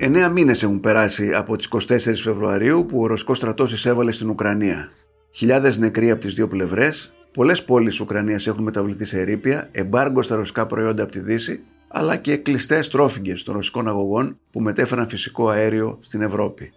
Εννέα μήνες έχουν περάσει από τις 24 Φεβρουαρίου που ο Ρωσικός στρατός εισέβαλε στην Ουκρανία. Χιλιάδες νεκροί από τις δύο πλευρές, πολλές πόλεις της Ουκρανίας έχουν μεταβληθεί σε ερήπια, εμπάργκο στα ρωσικά προϊόντα από τη Δύση, αλλά και κλειστές τρόφιγγες των ρωσικών αγωγών που μετέφεραν φυσικό αέριο στην Ευρώπη.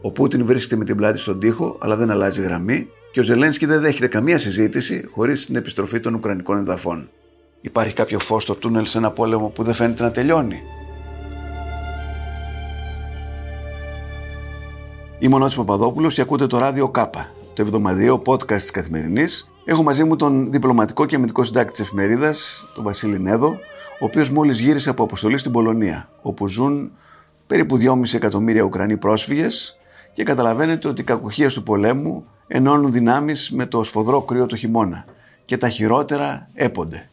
Ο Πούτιν βρίσκεται με την πλάτη στον τοίχο, αλλά δεν αλλάζει γραμμή και ο Ζελένσκι δεν δέχεται καμία συζήτηση χωρίς την επιστροφή των Ουκρανικών εδαφών. Υπάρχει κάποιο φως στο τούνελ σε ένα πόλεμο που δεν φαίνεται να τελειώνει; Είμαι ο Νότσο Παπαδόπουλος και ακούτε το ράδιο ΚΑΠΑ, το εβδομαδιαίο podcast της Καθημερινής. Έχω μαζί μου τον διπλωματικό και αμυντικό συντάκτη της εφημερίδας, τον Βασίλη Νέδο, ο οποίος μόλις γύρισε από αποστολή στην Πολωνία, όπου ζουν περίπου 2,5 εκατομμύρια Ουκρανοί πρόσφυγες και καταλαβαίνετε ότι οι κακουχίε του πολέμου ενώνουν δυνάμεις με το σφοδρό κρύο του χειμώνα και τα χειρότερα έπονται.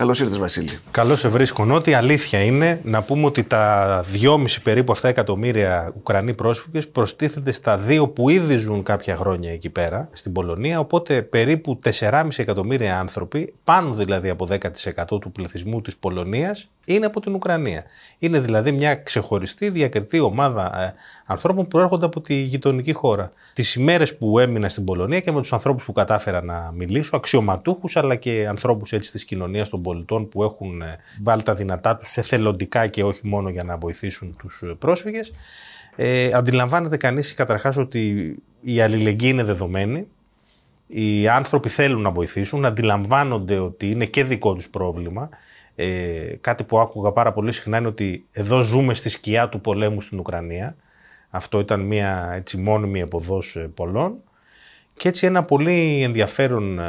Καλώς ήρθατε, Βασίλη. Καλώς σε βρίσκω. Ότι αλήθεια είναι να πούμε ότι τα 2,5 περίπου αυτά εκατομμύρια Ουκρανοί πρόσφυγες προστίθενται στα δύο που ήδη ζουν κάποια χρόνια εκεί πέρα, στην Πολωνία. Οπότε περίπου 4,5 εκατομμύρια άνθρωποι, πάνω δηλαδή από 10% του πληθυσμού της Πολωνίας, είναι από την Ουκρανία. Είναι δηλαδή μια ξεχωριστή διακριτή ομάδα ε, ανθρώπων που έρχονται από τη γειτονική χώρα. Τις ημέρες που έμεινα στην Πολωνία και με τους ανθρώπους που κατάφερα να μιλήσω, αξιωματούχους αλλά και ανθρώπους έτσι της κοινωνίας των πολιτών που έχουν ε, βάλει τα δυνατά τους εθελοντικά και όχι μόνο για να βοηθήσουν τους ε, πρόσφυγες. Ε, αντιλαμβάνεται κανείς καταρχάς ότι η αλληλεγγύη είναι δεδομένη. Οι άνθρωποι θέλουν να βοηθήσουν, αντιλαμβάνονται ότι είναι και δικό τους πρόβλημα ε, κάτι που άκουγα πάρα πολύ συχνά είναι ότι εδώ ζούμε στη σκιά του πολέμου στην Ουκρανία. Αυτό ήταν μια έτσι, μόνιμη εποδός ε, πολλών. Και έτσι ένα πολύ ενδιαφέρον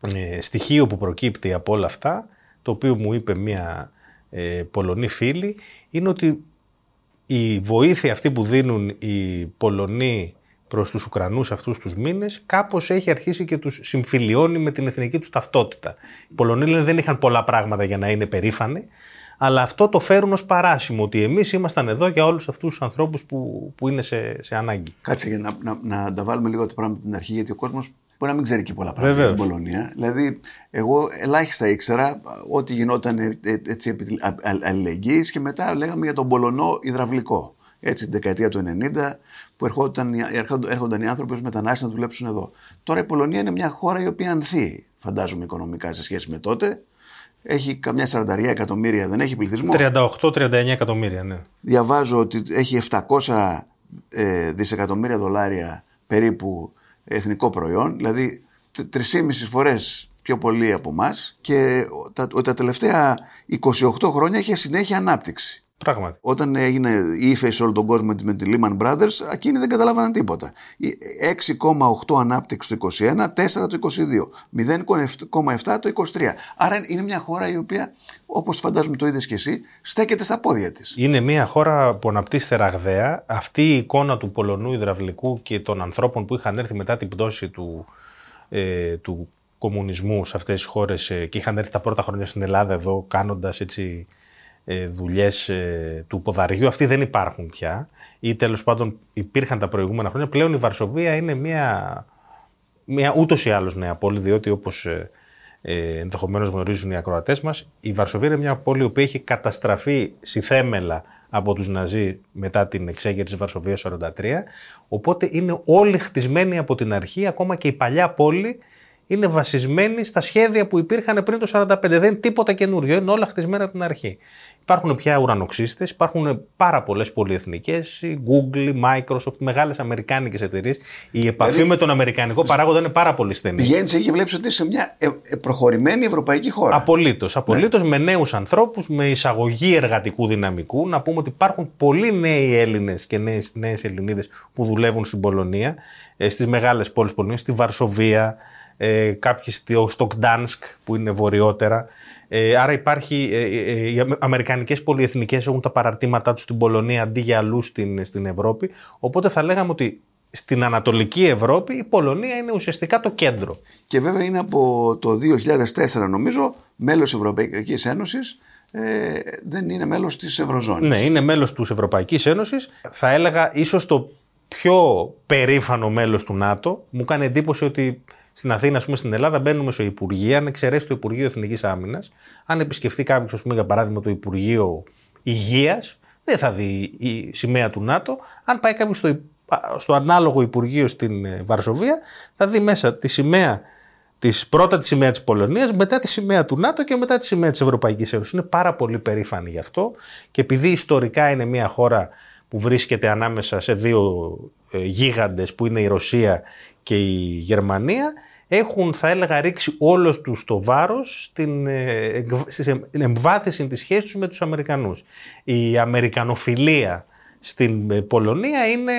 ε, ε, στοιχείο που προκύπτει από όλα αυτά, το οποίο μου είπε μια ε, Πολωνή φίλη, είναι ότι η βοήθεια αυτή που δίνουν οι Πολωνοί προς τους Ουκρανούς αυτούς τους μήνες, κάπως έχει αρχίσει και τους συμφιλιώνει με την εθνική τους ταυτότητα. Οι Πολωνοί λένε δεν είχαν πολλά πράγματα για να είναι περήφανοι, αλλά αυτό το φέρουν ως παράσημο, ότι εμείς ήμασταν εδώ για όλους αυτούς τους ανθρώπους που, που είναι σε, σε ανάγκη. Κάτσε για να, να, να τα βάλουμε λίγο το πράγμα από την αρχή, γιατί ο κόσμος μπορεί να μην ξέρει και πολλά πράγματα για την Πολωνία. Δηλαδή, εγώ ελάχιστα ήξερα ό,τι γινόταν ε, έτσι επί αλληλεγγύης και μετά λέγαμε για τον Πολωνό υδραυλικό. Έτσι, την δεκαετία του 90, που ερχόταν, έρχονταν οι άνθρωποι ως μετανάστες να δουλέψουν εδώ. Τώρα η Πολωνία είναι μια χώρα η οποία ανθεί, φαντάζομαι, οικονομικά σε σχέση με τότε. Έχει καμιά 40 εκατομμύρια, δεν έχει πληθυσμό. 38-39 εκατομμύρια, ναι. Διαβάζω ότι έχει 700 ε, δισεκατομμύρια δολάρια περίπου εθνικό προϊόν, δηλαδή 3,5 φορές πιο πολύ από εμάς και τα, τα τελευταία 28 χρόνια έχει συνέχεια ανάπτυξη. Πράγματι. Όταν έγινε η ύφεση όλο τον κόσμο με τη Lehman Brothers, εκείνοι δεν καταλάβαναν τίποτα. 6,8 ανάπτυξη το 21, 4 το 22, 0,7 το 23. Άρα είναι μια χώρα η οποία, όπως φαντάζομαι το είδες και εσύ, στέκεται στα πόδια της. Είναι μια χώρα που αναπτύσσεται ραγδαία. Αυτή η εικόνα του Πολωνού υδραυλικού και των ανθρώπων που είχαν έρθει μετά την πτώση του, ε, του κομμουνισμού σε αυτές τις χώρες ε, και είχαν έρθει τα πρώτα χρόνια στην Ελλάδα εδώ κάνοντας έτσι ε, δουλειές ε, του ποδαριού. Αυτοί δεν υπάρχουν πια ή τέλος πάντων υπήρχαν τα προηγούμενα χρόνια. Πλέον η Βαρσοβία είναι μια, μια ούτως ή άλλως νέα πόλη, διότι όπως ε, ε, ενδεχομένως γνωρίζουν οι ακροατές μας, η Βαρσοβία είναι μια πόλη που έχει καταστραφεί θέμελα από τους Ναζί μετά την εξέγερση της Βαρσοβίας 43, οπότε είναι όλοι χτισμένοι από την αρχή, ακόμα και η παλιά πόλη είναι βασισμένη στα σχέδια που υπήρχαν πριν το 45. Δεν είναι τίποτα καινούριο, είναι όλα χτισμένα από την αρχή. Υπάρχουν πια ουρανοξύστες, υπάρχουν πάρα πολλές πολυεθνικές, η Google, η Microsoft, μεγάλες αμερικάνικες εταιρείες. Η επαφή δηλαδή, με τον αμερικανικό παράγοντα είναι πάρα πολύ στενή. Πηγαίνεις και βλέπεις ότι είσαι μια ε, ε, προχωρημένη ευρωπαϊκή χώρα. Απολύτως. Απολύτως ναι. με νέους ανθρώπους, με εισαγωγή εργατικού δυναμικού. Να πούμε ότι υπάρχουν πολλοί νέοι Έλληνες και νέες Ελληνίδες που δουλεύουν στην Πολωνία, ε, στις μεγάλες πόλεις Πολωνίας, στη Βαρσοβία, ε, κάποιοι στο Γκτάνσκ που είναι βορειότερα. Ε, άρα υπάρχει, ε, ε, ε, οι αμερικανικές πολυεθνικές έχουν τα παραρτήματά τους στην Πολωνία αντί για αλλού στην, στην Ευρώπη. Οπότε θα λέγαμε ότι στην Ανατολική Ευρώπη η Πολωνία είναι ουσιαστικά το κέντρο. Και βέβαια είναι από το 2004 νομίζω μέλος Ευρωπαϊκής Ένωσης ε, δεν είναι μέλος της Ευρωζώνης. Ναι, είναι μέλος της Ευρωπαϊκής Ένωσης. Θα έλεγα ίσως το πιο περήφανο μέλος του ΝΑΤΟ. Μου κάνει εντύπωση ότι στην Αθήνα, ας πούμε, στην Ελλάδα, μπαίνουμε στο Υπουργείο, αν εξαιρέσει το Υπουργείο Εθνικής Άμυνας, αν επισκεφτεί κάποιος, ας πούμε, για παράδειγμα, το Υπουργείο Υγείας, δεν θα δει η σημαία του ΝΑΤΟ. Αν πάει κάποιος στο, στο ανάλογο Υπουργείο στην ε, Βαρσοβία, θα δει μέσα τη σημαία της, πρώτα τη σημαία της Πολωνίας, μετά τη σημαία του ΝΑΤΟ και μετά τη σημαία της Ευρωπαϊκής Ένωσης. Είναι πάρα πολύ περήφανοι γι' αυτό και επειδή ιστορικά είναι μια χώρα που βρίσκεται ανάμεσα σε δύο ε, γίγαντες που είναι η Ρωσία και η Γερμανία, έχουν θα έλεγα ρίξει όλος τους το βάρος στην, ε, στην εμβάθυνση της σχέσης τους με τους Αμερικανούς. Η Αμερικανοφιλία στην ε, Πολωνία είναι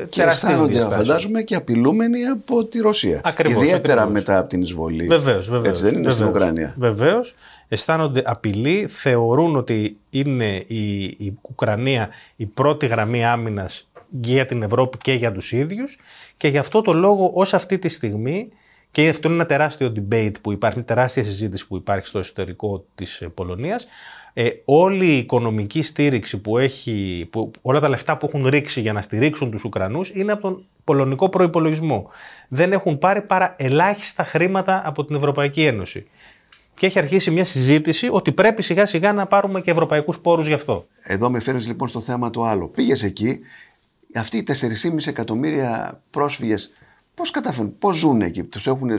ε, και αισθάνονται φαντάζομαι και απειλούμενοι από τη Ρωσία. Ακριβώς, Ιδιαίτερα μετά από την εισβολή. Βεβαίως, βεβαίως. Έτσι δεν είναι βεβαίως, στην Ουκρανία. Βεβαίως. Αισθάνονται απειλή, θεωρούν ότι είναι η, η Ουκρανία η πρώτη γραμμή άμυνας για την Ευρώπη και για τους ίδιους και γι' αυτό το λόγο ως αυτή τη στιγμή και αυτό είναι ένα τεράστιο debate που υπάρχει, μια τεράστια συζήτηση που υπάρχει στο εσωτερικό της ε, Πολωνίας. Ε, όλη η οικονομική στήριξη που έχει, που, όλα τα λεφτά που έχουν ρίξει για να στηρίξουν τους Ουκρανούς είναι από τον πολωνικό προϋπολογισμό. Δεν έχουν πάρει παρά ελάχιστα χρήματα από την Ευρωπαϊκή Ένωση. Και έχει αρχίσει μια συζήτηση ότι πρέπει σιγά σιγά να πάρουμε και ευρωπαϊκούς πόρους γι' αυτό. Εδώ με φέρνεις λοιπόν στο θέμα το άλλο. Πήγες εκεί, αυτοί οι 4,5 εκατομμύρια πρόσφυγες Πώς καταφέρουν, πώς ζουν εκεί, τους έχουν,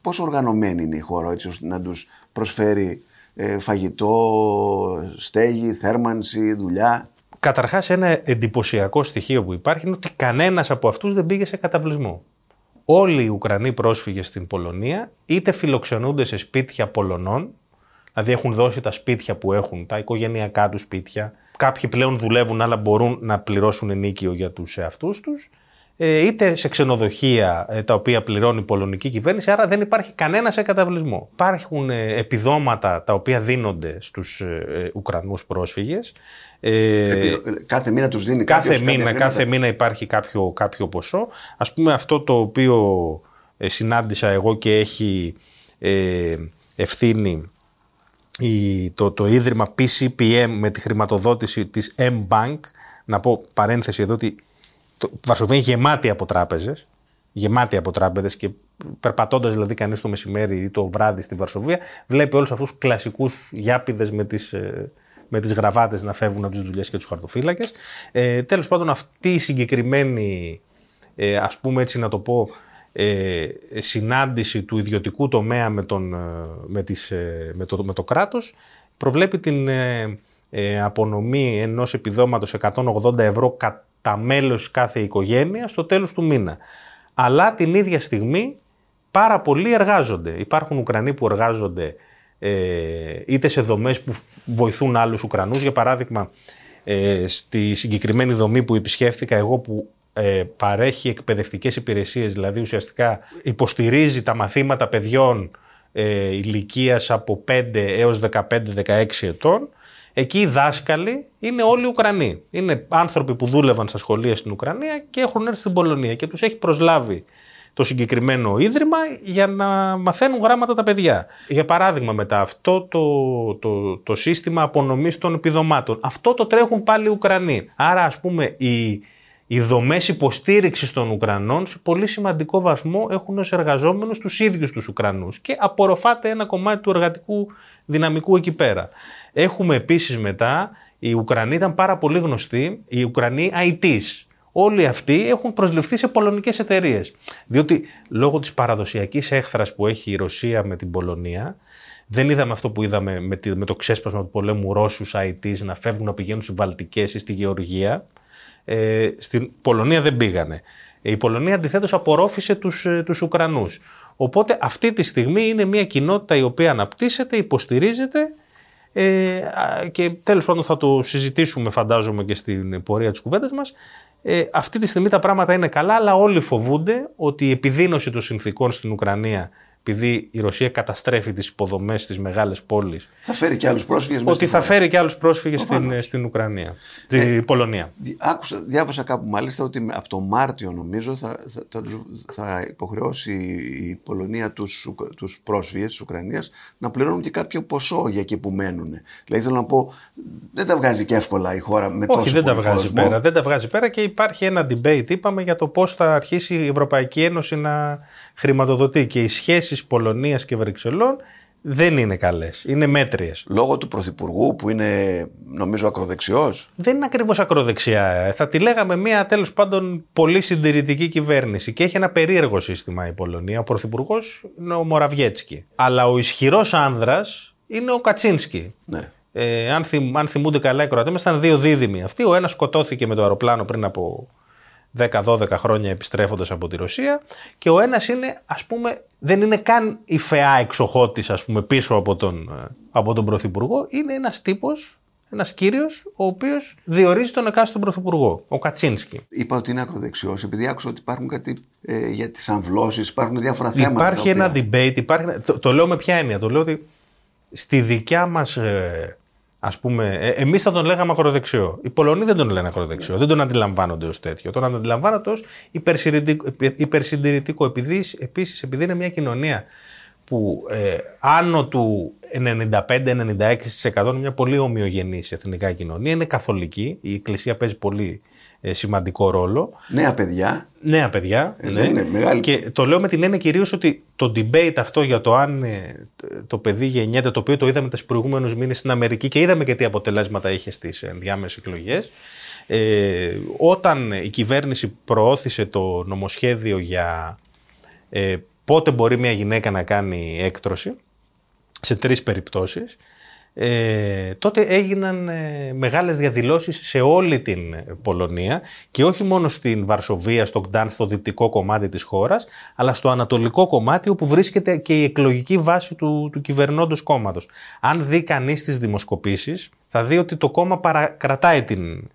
πώς οργανωμένη είναι η χώρα έτσι ώστε να τους προσφέρει ε, φαγητό, στέγη, θέρμανση, δουλειά; Καταρχάς, ένα εντυπωσιακό στοιχείο που υπάρχει είναι ότι κανένας από αυτούς δεν πήγε σε καταβλισμό. Όλοι οι Ουκρανοί πρόσφυγες στην Πολωνία είτε φιλοξενούνται σε σπίτια Πολωνών, δηλαδή έχουν δώσει τα σπίτια που έχουν, τα οικογενειακά τους σπίτια. Κάποιοι πλέον δουλεύουν, αλλά μπορούν να πληρώσουν ενίκιο για τους εαυτούς τους ε, είτε σε ξενοδοχεία ε, τα οποία πληρώνει η πολωνική κυβέρνηση, άρα δεν υπάρχει κανένα σε καταβλισμό. Υπάρχουν ε, επιδόματα τα οποία δίνονται στους Ουκρανούς πρόσφυγες. κάθε μήνα τους δίνει κάθε μήνα, κάθε μήνα υπάρχει κάποιο, κάποιο ποσό. Ας πούμε αυτό το οποίο συνάντησα εγώ και έχει ευθύνη το, το ίδρυμα PCPM με τη χρηματοδότηση της M-Bank, να πω παρένθεση εδώ ότι το Βαρσοβία είναι γεμάτη από τράπεζες. Γεμάτη από τράπεζες και περπατώντας δηλαδή κανείς το μεσημέρι ή το βράδυ στη Βαρσοβία, βλέπει όλους αυτούς του κλασικούς γιάπηδες με τις ε, με τις γραβάτες να φεύγουν από τις δουλειές και τους χαρτοφύλακες. Ε, τέλος πάντων αυτή η συγκεκριμένη, ε, ας πούμε έτσι να το πω, ε, συνάντηση του ιδιωτικού τομέα με, τον, ε, με, τις, ε, με, το, με το κράτος προβλέπει την απονομή ενός επιδόματος 180 ευρώ τα μέλος κάθε οικογένεια στο τέλος του μήνα. Αλλά την ίδια στιγμή πάρα πολλοί εργάζονται. Υπάρχουν Ουκρανοί που εργάζονται ε, είτε σε δομές που βοηθούν άλλους Ουκρανούς. Για παράδειγμα, ε, στη συγκεκριμένη δομή που επισκέφθηκα εγώ που ε, παρέχει εκπαιδευτικές υπηρεσίες, δηλαδή ουσιαστικά υποστηρίζει τα μαθήματα παιδιών ε, ηλικίας από 5 έως 15-16 ετών, Εκεί οι δάσκαλοι είναι όλοι Ουκρανοί. Είναι άνθρωποι που δούλευαν στα σχολεία στην Ουκρανία και έχουν έρθει στην Πολωνία και τους έχει προσλάβει το συγκεκριμένο ίδρυμα για να μαθαίνουν γράμματα τα παιδιά. Για παράδειγμα μετά αυτό το, το, το σύστημα απονομής των επιδομάτων. Αυτό το τρέχουν πάλι οι Ουκρανοί. Άρα ας πούμε οι, οι δομές υποστήριξης των Ουκρανών σε πολύ σημαντικό βαθμό έχουν ως εργαζόμενους τους ίδιους τους Ουκρανούς και απορροφάται ένα κομμάτι του εργατικού δυναμικού εκεί πέρα. Έχουμε επίσης μετά, οι Ουκρανοί ήταν πάρα πολύ γνωστοί, οι Ουκρανοί ITs. Όλοι αυτοί έχουν προσληφθεί σε πολωνικές εταιρείες. Διότι λόγω της παραδοσιακής έχθρας που έχει η Ρωσία με την Πολωνία, δεν είδαμε αυτό που είδαμε με το ξέσπασμα του πολέμου Ρώσους ITs να φεύγουν να πηγαίνουν στις Βαλτικές ή στη Γεωργία. Ε, στην Πολωνία δεν πήγανε. Η Πολωνία αντιθέτως απορρόφησε τους, ε, τους Ουκρανούς. Οπότε αυτή τη στιγμή είναι μια κοινότητα η οποία αναπτύσσεται, υποστηρίζεται ε, και τέλος πάντων θα το συζητήσουμε φαντάζομαι και στην πορεία της κουβέντας μας. Ε, αυτή τη στιγμή τα πράγματα είναι καλά, αλλά όλοι φοβούνται ότι η επιδείνωση των συνθήκων στην Ουκρανία επειδή η Ρωσία καταστρέφει τις υποδομές στι μεγάλες πόλει. Θα φέρει και άλλους πρόσφυγες Ότι θα φέρει και άλλους πρόσφυγες στην, στην Ουκρανία, στην ε, Πολωνία. Άκουσα, διάβασα κάπου μάλιστα ότι από το Μάρτιο νομίζω θα, θα, θα, υποχρεώσει η Πολωνία τους τους πρόσφυγες της Ουκρανίας να πληρώνουν και κάποιο ποσό για εκεί που μένουν. Δηλαδή θέλω να πω, δεν τα βγάζει και εύκολα η χώρα με τόσο Όχι, δεν τα βγάζει πέρα. Δεν τα βγάζει πέρα και υπάρχει ένα debate, είπαμε, για το πώς θα αρχίσει η Ευρωπαϊκή Ένωση να χρηματοδοτεί. Και οι σχέσεις Πολωνίας και Βρυξελών δεν είναι καλές. Είναι μέτριες. Λόγω του Πρωθυπουργού που είναι νομίζω ακροδεξιός; Δεν είναι ακριβώς ακροδεξιά. Θα τη λέγαμε μια τέλος πάντων πολύ συντηρητική κυβέρνηση. Και έχει ένα περίεργο σύστημα η Πολωνία. Ο Πρωθυπουργός είναι ο Μοραβιέτσκι. Αλλά ο ισχυρός άνδρας είναι ο Κατσίνσκι. Ναι. Ε, αν, θυμ, αν θυμούνται καλά οι Κροατές, ήταν δύο δίδυμοι αυτοί. Ο ένας σκοτώθηκε με το αεροπλάνο πριν από 10-12 χρόνια επιστρέφοντας από τη Ρωσία και ο ένας είναι ας πούμε δεν είναι καν η φαιά εξοχότης ας πούμε πίσω από τον, ε, από τον Πρωθυπουργό είναι ένας τύπος ένας κύριος ο οποίος διορίζει τον εκάστοτε Πρωθυπουργό, ο Κατσίνσκι. Είπα ότι είναι ακροδεξιός, επειδή άκουσα ότι υπάρχουν κάτι ε, για τις αμβλώσεις, υπάρχουν διάφορα θέματα. Υπάρχει ένα debate, υπάρχει, το, το λέω με ποια έννοια. Το λέω ότι στη δικιά μας ε, Α πούμε, ε, εμείς θα τον λέγαμε ακροδεξιό. Οι Πολωνοί δεν τον λένε ακροδεξιό. Δεν τον αντιλαμβάνονται ως τέτοιο. Τον αντιλαμβάνονται ως υπερσυντηρητικό. Επειδή, επίσης, επειδή είναι μια κοινωνία που ε, άνω του 95-96% είναι μια πολύ ομοιογενής εθνικά κοινωνία, είναι καθολική. Η Εκκλησία παίζει πολύ ε, σημαντικό ρόλο. Νέα παιδιά. Νέα παιδιά. Ε, ναι. Είναι μεγάλη... Και το λέω με την έννοια κυρίως ότι το debate αυτό για το αν ε, το παιδί γεννιέται, το οποίο το είδαμε του προηγούμενους μήνες στην Αμερική και είδαμε και τι αποτελέσματα είχε στις ενδιάμεσες εκλογές. Ε, όταν η κυβέρνηση προώθησε το νομοσχέδιο για ε, πότε μπορεί μια γυναίκα να κάνει έκτρωση σε τρεις περιπτώσεις ε, τότε έγιναν ε, μεγάλες διαδηλώσεις σε όλη την Πολωνία και όχι μόνο στην Βαρσοβία, στο Γκτάν, στο δυτικό κομμάτι της χώρας, αλλά στο ανατολικό κομμάτι όπου βρίσκεται και η εκλογική βάση του, του κυβερνώντος κόμματος. Αν δει κανείς τις δημοσκοπήσεις, θα δει ότι το κόμμα κρατάει την,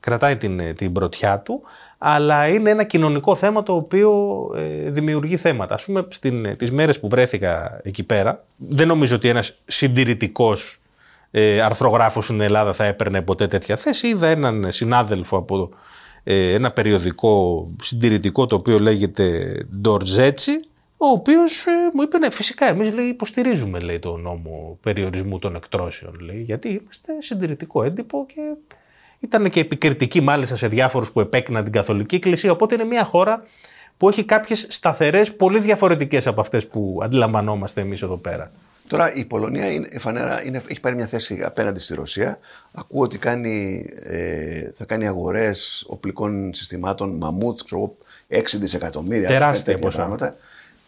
κρατάει την, την πρωτιά του, αλλά είναι ένα κοινωνικό θέμα το οποίο ε, δημιουργεί θέματα. Ας πούμε, στην, τις μέρες που βρέθηκα εκεί πέρα, δεν νομίζω ότι ένας συντηρητικός ε, αρθρογράφος στην Ελλάδα θα έπαιρνε ποτέ τέτοια θέση. Είδα έναν συνάδελφο από ε, ένα περιοδικό συντηρητικό το οποίο λέγεται Ντορτζέτσι, ο οποίος ε, μου είπε: Ναι, φυσικά, εμείς υποστηρίζουμε λέει, το νόμο περιορισμού των εκτρώσεων. Λέει, γιατί είμαστε συντηρητικό έντυπο και ήταν και επικριτική μάλιστα σε διάφορους που επέκναν την Καθολική Εκκλησία. Οπότε είναι μια χώρα που έχει κάποιες σταθερές, πολύ διαφορετικές από αυτές που αντιλαμβανόμαστε εμείς εδώ πέρα. Τώρα η Πολωνία είναι, φανέρα, είναι, έχει πάρει μια θέση απέναντι στη Ρωσία. Ακούω ότι κάνει, ε, θα κάνει αγορές οπλικών συστημάτων μαμούτ, ξέρω 6 δισεκατομμύρια. Τεράστια ποσά.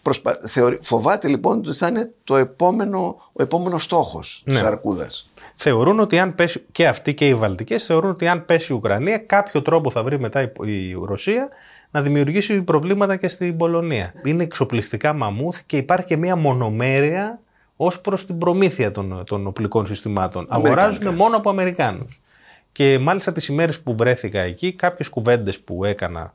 Προσπα... Θεωρεί... Φοβάται λοιπόν ότι θα είναι το επόμενο, ο επόμενος στόχος ναι. τη Αρκούδας. Θεωρούν ότι αν πέσει, και αυτοί και οι Βαλτικές θεωρούν ότι αν πέσει η Ουκρανία, κάποιο τρόπο θα βρει μετά η Ρωσία να δημιουργήσει προβλήματα και στην Πολωνία. Είναι εξοπλιστικά μαμούθ και υπάρχει και μια μονομέρεια ως προς την προμήθεια των, των οπλικών συστημάτων. Αγοράζουν μόνο από Αμερικάνους. Και μάλιστα τις ημέρες που βρέθηκα εκεί, κάποιες κουβέντες που έκανα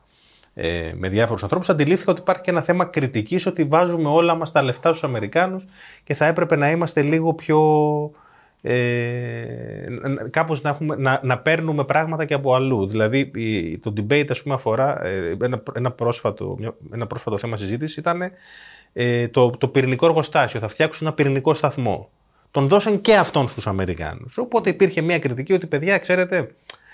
ε, με διάφορους ανθρώπους, αντιλήφθηκα ότι υπάρχει και ένα θέμα κριτικής ότι βάζουμε όλα μας τα λεφτά στους Αμερικάνους και θα έπρεπε να είμαστε λίγο πιο. Ε, κάπως να, έχουμε, να, να παίρνουμε πράγματα και από αλλού. Δηλαδή το debate ας πούμε αφορά ε, ένα, ένα, πρόσφατο, ένα πρόσφατο θέμα συζήτησης ήταν ε, το, το πυρηνικό εργοστάσιο. Θα φτιάξουν ένα πυρηνικό σταθμό. Τον δώσαν και αυτόν στους Αμερικάνους. Οπότε υπήρχε μια κριτική ότι παιδιά ξέρετε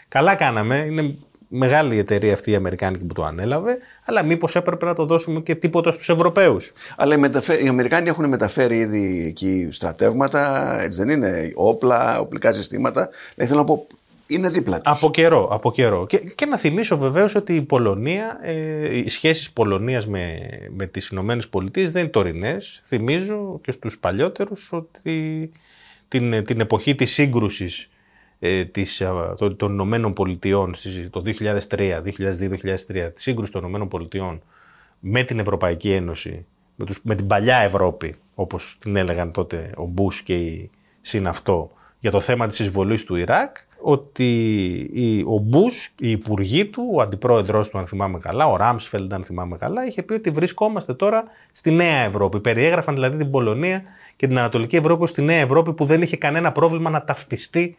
καλά κάναμε, είναι μεγάλη εταιρεία αυτή η Αμερικάνικη που το ανέλαβε, αλλά μήπως έπρεπε να το δώσουμε και τίποτα στους Ευρωπαίους. Αλλά οι, μεταφέ... οι Αμερικάνοι έχουν μεταφέρει ήδη εκεί στρατεύματα, έτσι δεν είναι, όπλα, οπλικά συστήματα. Δηλαδή θέλω να πω, είναι δίπλα τους. Από καιρό, από καιρό. Και, και να θυμίσω βεβαίως ότι η Πολωνία, ε, οι σχέσεις Πολωνίας με, με τις Ηνωμένες Πολιτείες δεν είναι τωρινές. Θυμίζω και στους παλιότερους ότι την, την εποχή της σύγκρουσης ε, της, των, των Ηνωμένων Πολιτειών το 2003, 2002-2003, τη σύγκρουση των Ηνωμένων Πολιτειών με την Ευρωπαϊκή Ένωση, με, τους, με την παλιά Ευρώπη, όπως την έλεγαν τότε ο Μπούς και η συναυτό, για το θέμα της εισβολής του Ιράκ, ότι ο Μπούς, οι υπουργοί του, ο αντιπρόεδρος του αν θυμάμαι καλά, ο Ράμσφελντ αν θυμάμαι καλά, είχε πει ότι βρισκόμαστε τώρα στη Νέα Ευρώπη. Περιέγραφαν δηλαδή την Πολωνία και την Ανατολική Ευρώπη ως τη Νέα Ευρώπη που δεν είχε κανένα πρόβλημα να ταυτιστεί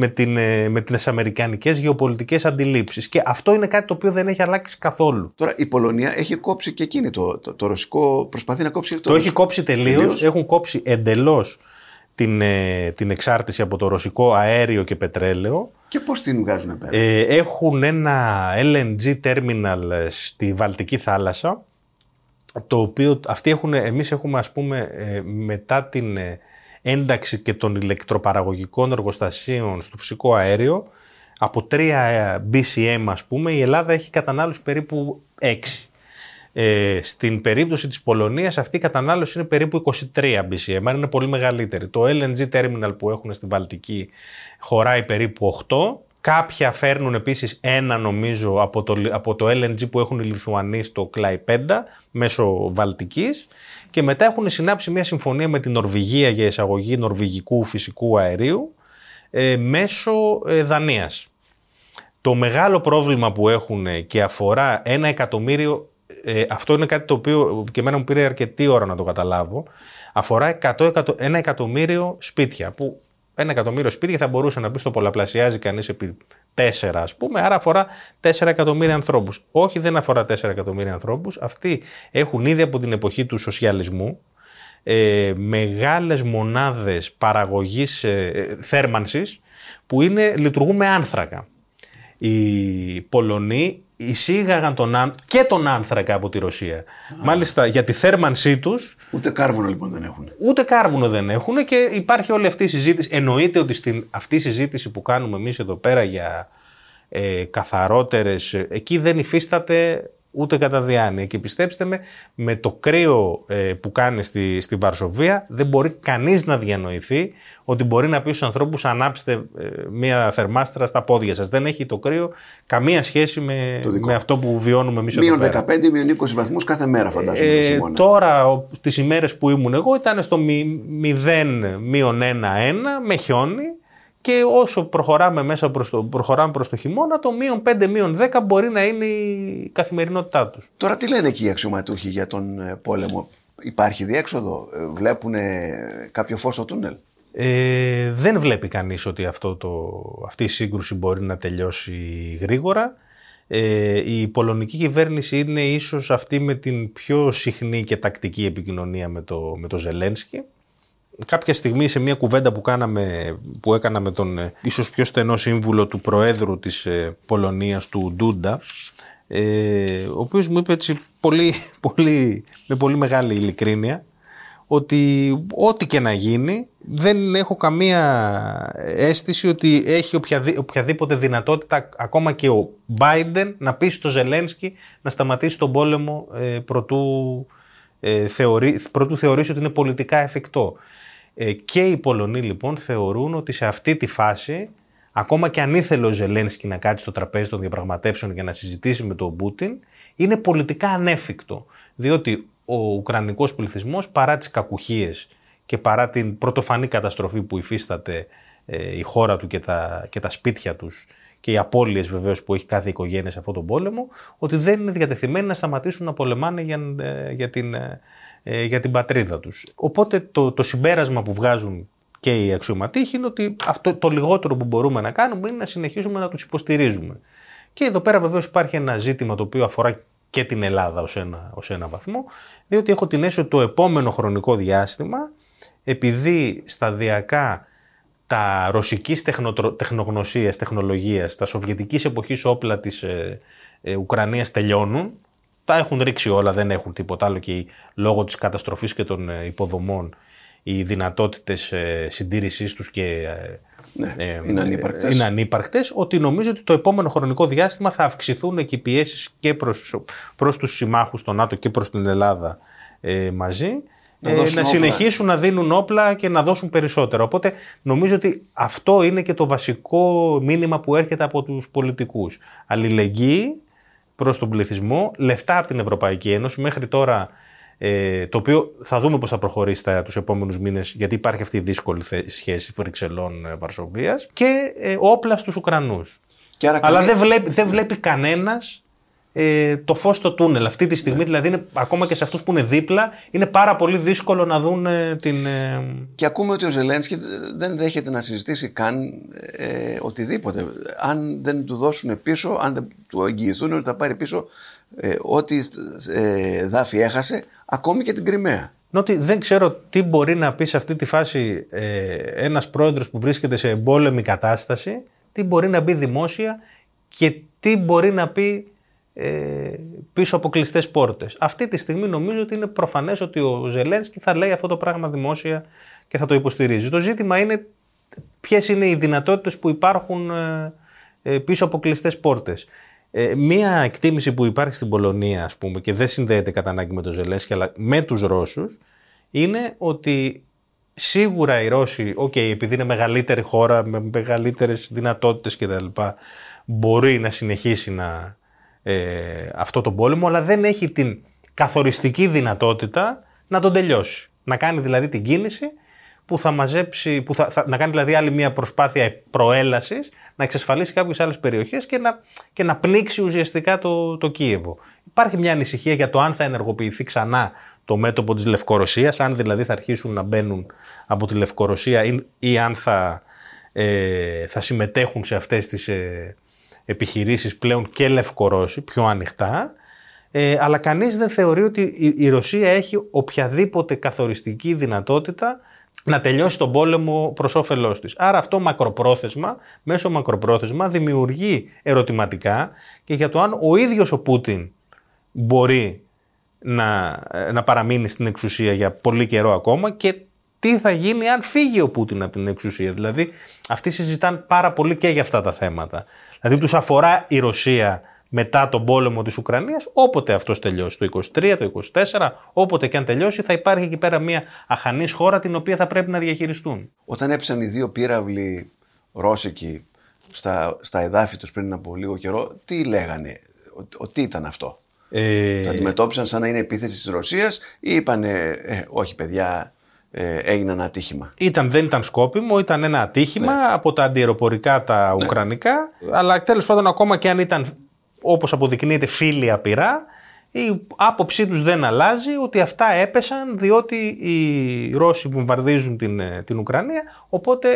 με, την, ε, με τις αμερικανικές γεωπολιτικές αντιλήψεις. Και αυτό είναι κάτι το οποίο δεν έχει αλλάξει καθόλου. Τώρα η Πολωνία έχει κόψει και εκείνη το, το, το, ρωσικό, προσπαθεί να κόψει αυτό. Το έχει κόψει τελείως. Έχουν κόψει εντελώς την, ε, την εξάρτηση από το ρωσικό αέριο και πετρέλαιο. Και πώς την βγάζουν πέρα; Ε, έχουν ένα LNG terminal στη Βαλτική θάλασσα το οποίο αυτοί έχουν, εμείς έχουμε ας πούμε μετά την ένταξη και των ηλεκτροπαραγωγικών εργοστασίων στο φυσικό αέριο από 3 ε, BCM ας πούμε η Ελλάδα έχει κατανάλωση περίπου 6. Ε, στην περίπτωση της Πολωνίας αυτή η κατανάλωση είναι περίπου 23 BCM, άρα είναι πολύ μεγαλύτερη. Το LNG terminal που έχουν στην Βαλτική χωράει περίπου 8. Κάποια φέρνουν επίσης ένα νομίζω από το, από το LNG που έχουν οι Λιθουανοί στο Κλαϊπέντα μέσω Βαλτικής και μετά έχουν συνάψει μια συμφωνία με την Νορβηγία για εισαγωγή νορβηγικού φυσικού αερίου ε, μέσω ε, Δανίας. Το μεγάλο πρόβλημα που έχουν και αφορά ένα εκατομμύριο, ε, αυτό είναι κάτι το οποίο και εμένα μου πήρε αρκετή ώρα να το καταλάβω, αφορά 100, ένα εκατομμύριο σπίτια που ένα εκατομμύριο σπίτια θα μπορούσε να πει στο πολλαπλασιάζει κανείς επί 4 ας πούμε, άρα αφορά 4 εκατομμύρια ανθρώπους. Όχι δεν αφορά 4 εκατομμύρια ανθρώπους, αυτοί έχουν ήδη από την εποχή του σοσιαλισμού ε, μεγάλες μονάδες παραγωγής ε, θέρμανσης που είναι, λειτουργούν με άνθρακα. Οι Πολωνοί εισήγαγαν τον, και τον άνθρακα από τη Ρωσία. Μάλιστα για τη θέρμανσή του. Ούτε κάρβουνο λοιπόν δεν έχουν. Ούτε κάρβουνο δεν έχουν και υπάρχει όλη αυτή η συζήτηση. Εννοείται ότι στην αυτή η συζήτηση που κάνουμε εμείς εδώ πέρα για ε, καθαρότερε. Εκεί δεν υφίσταται ούτε κατά διάνοια. Και πιστέψτε με, με το κρύο ε, που κάνει στη, στη Βαρσοβία δεν μπορεί κανείς να διανοηθεί ότι μπορεί να πει στους ανθρώπους ανάψτε ε, μία θερμάστρα στα πόδια σας. Δεν έχει το κρύο καμία σχέση με, με αυτό που βιώνουμε εμείς εδώ πέρα. 15, μείον 20 βαθμούς κάθε μέρα φαντάζομαι. Ε, τώρα τις ημέρες που ήμουν εγώ ήταν στο 0, μείον 1, 1 με χιόνι και όσο προχωράμε μέσα προς το, προχωράμε προς το χειμώνα, το μείον 5, μείον 10 μπορεί να είναι η καθημερινότητά τους. Τώρα τι λένε εκεί οι αξιωματούχοι για τον ε, πόλεμο; Υπάρχει διέξοδο, ε, βλέπουν κάποιο φως στο τούνελ; Ε, δεν βλέπει κανείς ότι αυτό το, αυτή η σύγκρουση μπορεί να τελειώσει γρήγορα. Ε, η πολωνική κυβέρνηση είναι ίσως αυτή με την πιο συχνή και τακτική επικοινωνία με το, με το Ζελένσκι κάποια στιγμή σε μια κουβέντα που, κάναμε, που έκανα με τον ε, ίσως πιο στενό σύμβουλο του Προέδρου της ε, Πολωνίας, του Ντούντα, ε, ο οποίος μου είπε έτσι πολύ, πολύ, με πολύ μεγάλη ειλικρίνεια ότι ό,τι και να γίνει δεν έχω καμία αίσθηση ότι έχει οποιαδήποτε δυνατότητα ακόμα και ο Biden να πει στο Ζελένσκι να σταματήσει τον πόλεμο ε, προτού, ε, θεωρεί, προτού θεωρήσει ότι είναι πολιτικά εφικτό. Ε, και οι Πολωνοί λοιπόν θεωρούν ότι σε αυτή τη φάση, ακόμα και αν ήθελε ο Ζελένσκι να κάτσει στο τραπέζι των διαπραγματεύσεων για να συζητήσει με τον Πούτιν, είναι πολιτικά ανέφικτο. Διότι ο Ουκρανικός πληθυσμός παρά τις κακουχίες και παρά την πρωτοφανή καταστροφή που υφίσταται ε, η χώρα του και τα, και τα σπίτια τους και οι απώλειες βεβαίως που έχει κάθε οικογένεια σε αυτόν τον πόλεμο, ότι δεν είναι διατεθειμένοι να σταματήσουν να πολεμάνε για, ε, για την ε, για την πατρίδα τους. Οπότε το, το συμπέρασμα που βγάζουν και οι αξιωματήχοι είναι ότι αυτό το λιγότερο που μπορούμε να κάνουμε είναι να συνεχίσουμε να τους υποστηρίζουμε. Και εδώ πέρα βεβαίως υπάρχει ένα ζήτημα το οποίο αφορά και την Ελλάδα ως ένα, ως ένα βαθμό, διότι έχω την αίσθηση ότι το επόμενο χρονικό διάστημα, επειδή σταδιακά τα ρωσικής τεχνογνωσίας, τεχνολογίας, τα σοβιετικής εποχής όπλα της ε, ε, Ουκρανίας τελειώνουν, τα έχουν ρίξει όλα, δεν έχουν τίποτα άλλο και λόγω της καταστροφής και των ε, υποδομών οι δυνατότητες ε, συντήρησής τους και ε, ναι, είναι, ανύπαρκτες. είναι ανύπαρκτες, ότι νομίζω ότι το επόμενο χρονικό διάστημα θα αυξηθούν και οι πιέσεις και προς, προς τους συμμάχους των ΝΑΤΟ και προς την Ελλάδα μαζί να, να συνεχίσουν να δίνουν όπλα και να δώσουν περισσότερα. Οπότε νομίζω ότι αυτό είναι και το βασικό μήνυμα που έρχεται από τους πολιτικούς. Αλληλεγγύη προς τον πληθυσμό, λεφτά από την Ευρωπαϊκή Ένωση. Μέχρι τώρα ε, το οποίο θα δούμε πώς θα προχωρήσει τα, τους επόμενους μήνες γιατί υπάρχει αυτή η δύσκολη σχέση Βρυξελών-Βαρσοβίας και ε, όπλα στους Ουκρανούς. Αλλά δεν βλέπει, δεν βλέπει κανένας ε, το φως στο τούνελ. Αυτή τη στιγμή, δηλαδή, είναι, ακόμα και σε αυτούς που είναι δίπλα, είναι πάρα πολύ δύσκολο να δουν ε, την. Ε... Και ακούμε ότι ο Ζελένσκι δεν δέχεται να συζητήσει καν ε, οτιδήποτε. Αν δεν του δώσουν πίσω, αν δεν του εγγυηθούν ότι θα πάρει πίσω ε, ό,τι ε, δάφη έχασε, ακόμη και την Κρυμαία. Νότι δεν ξέρω τι μπορεί να πει σε αυτή τη φάση ε, ένας πρόεδρος που βρίσκεται σε εμπόλεμη κατάσταση, τι μπορεί να πει δημόσια και τι μπορεί να πει ε, πίσω από κλειστές πόρτες. Αυτή τη στιγμή νομίζω ότι είναι προφανές ότι ο Ζελένσκι θα λέει αυτό το πράγμα δημόσια και θα το υποστηρίζει. Το ζήτημα είναι ποιες είναι οι δυνατότητες που υπάρχουν ε, ε, πίσω από κλειστές πόρτες. μία εκτίμηση που υπάρχει στην Πολωνία, ας πούμε, και δεν συνδέεται κατά ανάγκη με τον Ζελένσκι, αλλά με τους Ρώσους, είναι ότι σίγουρα οι Ρώσοι, okay, επειδή είναι μεγαλύτερη χώρα, με μεγαλύτερες δυνατότητες κτλ., μπορεί να συνεχίσει να, ε, αυτό το πόλεμο, αλλά δεν έχει την καθοριστική δυνατότητα να τον τελειώσει. Να κάνει δηλαδή την κίνηση που θα μαζέψει, που θα, να κάνει δηλαδή άλλη μια προσπάθεια προέλασης, να εξασφαλίσει κάποιες άλλες περιοχές και να, και να πνίξει ουσιαστικά το, το Κίεβο. Υπάρχει μια ανησυχία για το αν θα ενεργοποιηθεί ξανά το μέτωπο της Λευκορωσίας, αν δηλαδή θα αρχίσουν να μπαίνουν από τη Λευκορωσία ή, ή αν θα, ε, θα συμμετέχουν σε αυτές τις ε, επιχειρήσεις πλέον και Λευκορώσοι, πιο ανοιχτά, ε, αλλά κανείς δεν θεωρεί ότι η, Ρωσία έχει οποιαδήποτε καθοριστική δυνατότητα να τελειώσει τον πόλεμο προς όφελός της. Άρα αυτό μακροπρόθεσμα, μέσω μακροπρόθεσμα δημιουργεί ερωτηματικά και για το αν ο ίδιος ο Πούτιν μπορεί να, ε, να παραμείνει στην εξουσία για πολύ καιρό ακόμα και τι θα γίνει αν φύγει ο Πούτιν από την εξουσία. Δηλαδή αυτοί συζητάνε πάρα πολύ και για αυτά τα θέματα. Δηλαδή τους αφορά η Ρωσία μετά τον πόλεμο της Ουκρανίας, όποτε αυτός τελειώσει, το 23, το 24, όποτε και αν τελειώσει θα υπάρχει εκεί πέρα μια αχανής χώρα την οποία θα πρέπει να διαχειριστούν. Όταν έψαν οι δύο πύραυλοι Ρώσικοι στα, στα εδάφη τους πριν από λίγο καιρό, τι λέγανε, τι ήταν αυτό; Ε... Το αντιμετώπισαν σαν να είναι επίθεση της Ρωσίας ή είπανε, ε, όχι παιδιά, ε, έγινε ένα ατύχημα. Ήταν, δεν ήταν σκόπιμο, ήταν ένα ατύχημα ναι. από τα αντιεροπορικά τα ναι. ουκρανικά. Αλλά τέλος πάντων, ακόμα και αν ήταν όπως αποδεικνύεται φίλοι απειρά, η άποψή τους δεν αλλάζει ότι αυτά έπεσαν διότι οι Ρώσοι βομβαρδίζουν την, ε, την Ουκρανία. Οπότε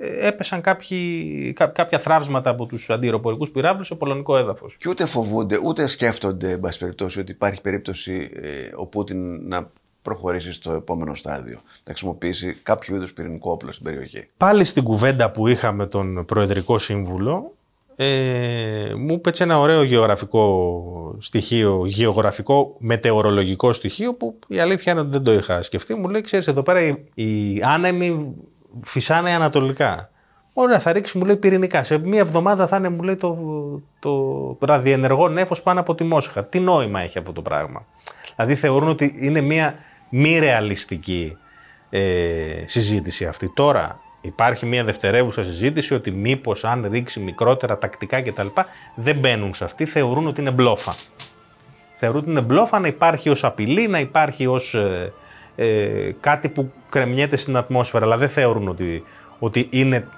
ε, έπεσαν κάποιοι, κάποια θράψματα από τους αντιεροπορικούς πυράβλους σε πολωνικό έδαφος. Και ούτε φοβούνται, ούτε σκέφτονται, εν πάση περιπτώσει, ότι υπάρχει περίπτωση ε, ο Πούτιν να προχωρήσει στο επόμενο στάδιο. Να χρησιμοποιήσει κάποιο είδους πυρηνικό όπλο στην περιοχή. Πάλι στην κουβέντα που είχαμε τον Προεδρικό Σύμβουλο, ε, μου είπε ένα ωραίο γεωγραφικό στοιχείο, γεωγραφικό μετεωρολογικό στοιχείο που η αλήθεια είναι ότι δεν το είχα σκεφτεί. Μου λέει, ξέρεις, εδώ πέρα οι, οι άνεμοι φυσάνε ανατολικά. Ωραία, θα ρίξει, μου λέει πυρηνικά. Σε μία εβδομάδα θα είναι, μου λέει, το, το ραδιενεργό νέφος πάνω από τη Μόσχα. Τι νόημα έχει αυτό το πράγμα. Δηλαδή θεωρούν ότι είναι μία μη ρεαλιστική ε, συζήτηση αυτή. Τώρα υπάρχει μια δευτερεύουσα συζήτηση ότι μήπως αν ρίξει μικρότερα τακτικά κτλ. δεν μπαίνουν σε αυτή, θεωρούν ότι είναι μπλόφα. Θεωρούν ότι είναι μπλόφα να υπάρχει ως απειλή, να υπάρχει ως ε, ε, κάτι που κρεμιέται στην ατμόσφαιρα, αλλά δεν θεωρούν ότι, ότι είναι,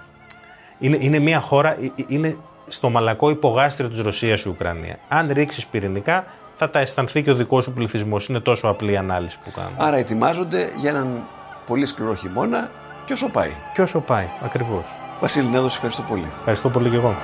είναι, είναι μια χώρα, ε, είναι στο μαλακό υπογάστριο της Ρωσίας η Ουκρανία. Αν ρίξεις πυρηνικά θα τα αισθανθεί και ο δικός σου πληθυσμός. Είναι τόσο απλή η ανάλυση που κάνουν. Άρα ετοιμάζονται για έναν πολύ σκληρό χειμώνα και όσο πάει. Και όσο πάει, ακριβώς. Βασίλη Νέδος, ευχαριστώ πολύ. Ευχαριστώ πολύ και εγώ.